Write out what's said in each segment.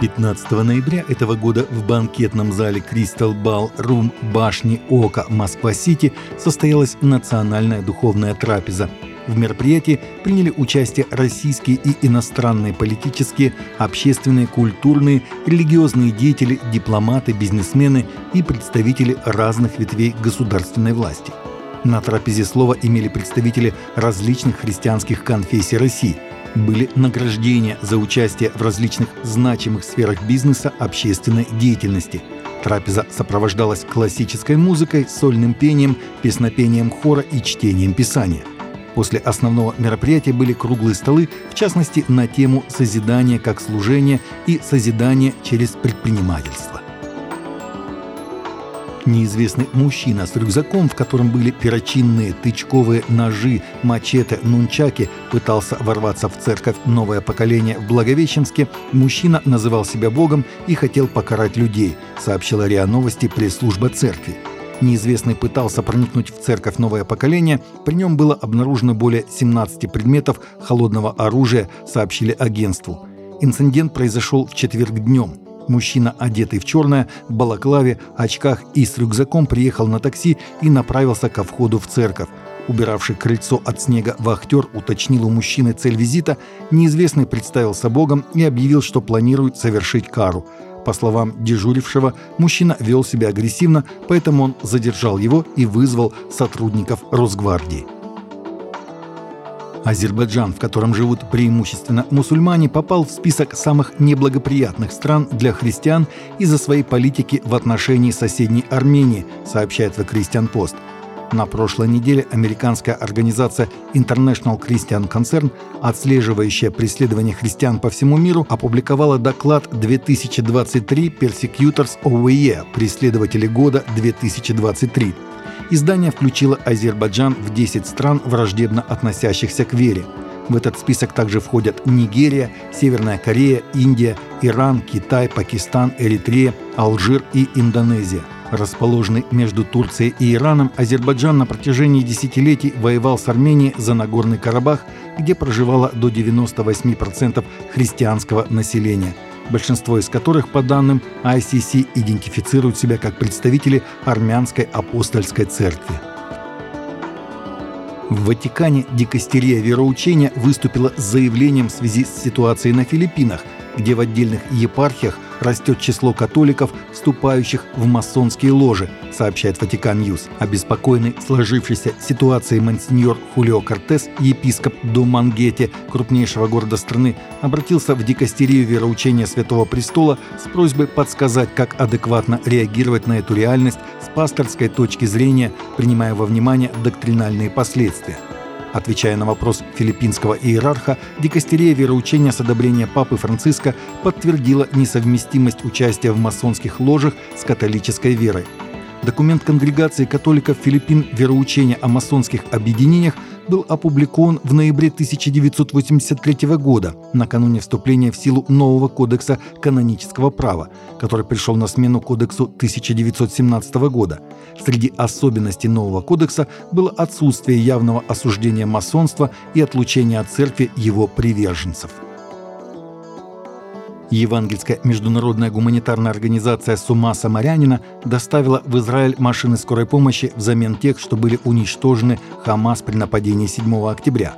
15 ноября этого года в банкетном зале Crystal Ball Room башни Ока Москва-Сити состоялась национальная духовная трапеза. В мероприятии приняли участие российские и иностранные политические, общественные, культурные, религиозные деятели, дипломаты, бизнесмены и представители разных ветвей государственной власти. На трапезе слова имели представители различных христианских конфессий России – были награждения за участие в различных значимых сферах бизнеса общественной деятельности. Трапеза сопровождалась классической музыкой, сольным пением, песнопением хора и чтением Писания. После основного мероприятия были круглые столы, в частности на тему «Созидание как служение» и «Созидание через предпринимательство». Неизвестный мужчина с рюкзаком, в котором были перочинные, тычковые ножи, мачете, нунчаки, пытался ворваться в церковь «Новое поколение» в Благовещенске. Мужчина называл себя Богом и хотел покарать людей, сообщила РИА Новости пресс-служба церкви. Неизвестный пытался проникнуть в церковь «Новое поколение». При нем было обнаружено более 17 предметов холодного оружия, сообщили агентству. Инцидент произошел в четверг днем – Мужчина, одетый в черное, в балаклаве, очках и с рюкзаком, приехал на такси и направился ко входу в церковь. Убиравший крыльцо от снега вахтер уточнил у мужчины цель визита, неизвестный представился Богом и объявил, что планирует совершить кару. По словам дежурившего, мужчина вел себя агрессивно, поэтому он задержал его и вызвал сотрудников Росгвардии. Азербайджан, в котором живут преимущественно мусульмане, попал в список самых неблагоприятных стран для христиан из-за своей политики в отношении соседней Армении, сообщает The Christian Post. На прошлой неделе американская организация International Christian Concern, отслеживающая преследование христиан по всему миру, опубликовала доклад 2023 Persecutors Year – преследователи года 2023. Издание включило Азербайджан в 10 стран, враждебно относящихся к вере. В этот список также входят Нигерия, Северная Корея, Индия, Иран, Китай, Пакистан, Эритрея, Алжир и Индонезия. Расположенный между Турцией и Ираном, Азербайджан на протяжении десятилетий воевал с Арменией за Нагорный Карабах, где проживало до 98% христианского населения – большинство из которых, по данным ICC, идентифицируют себя как представители армянской апостольской церкви. В Ватикане дикастерия вероучения выступила с заявлением в связи с ситуацией на Филиппинах, где в отдельных епархиях растет число католиков, вступающих в масонские ложи, сообщает Vatican News. Обеспокоенный сложившейся ситуацией монсиньор Хулио Кортес, епископ Думангете, крупнейшего города страны, обратился в дикастерию вероучения Святого Престола с просьбой подсказать, как адекватно реагировать на эту реальность с пасторской точки зрения, принимая во внимание доктринальные последствия. Отвечая на вопрос филиппинского иерарха, дикастерия вероучения с одобрения Папы Франциска подтвердила несовместимость участия в масонских ложах с католической верой. Документ Конгрегации католиков Филиппин вероучения о масонских объединениях был опубликован в ноябре 1983 года, накануне вступления в силу нового кодекса канонического права, который пришел на смену кодексу 1917 года. Среди особенностей нового кодекса было отсутствие явного осуждения масонства и отлучения от церкви его приверженцев. Евангельская международная гуманитарная организация «Сума Самарянина» доставила в Израиль машины скорой помощи взамен тех, что были уничтожены Хамас при нападении 7 октября.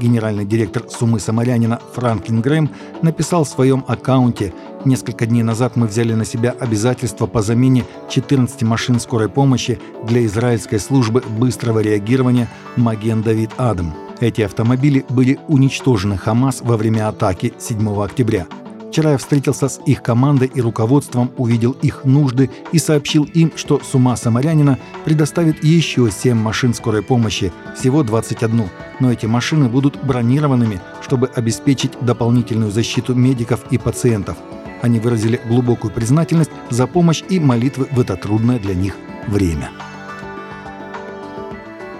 Генеральный директор «Сумы Самарянина» Франклин Грэм написал в своем аккаунте «Несколько дней назад мы взяли на себя обязательство по замене 14 машин скорой помощи для израильской службы быстрого реагирования «Маген Давид Адам». Эти автомобили были уничтожены Хамас во время атаки 7 октября – Вчера я встретился с их командой и руководством, увидел их нужды и сообщил им, что с ума Самарянина предоставит еще 7 машин скорой помощи, всего 21. Но эти машины будут бронированными, чтобы обеспечить дополнительную защиту медиков и пациентов. Они выразили глубокую признательность за помощь и молитвы в это трудное для них время.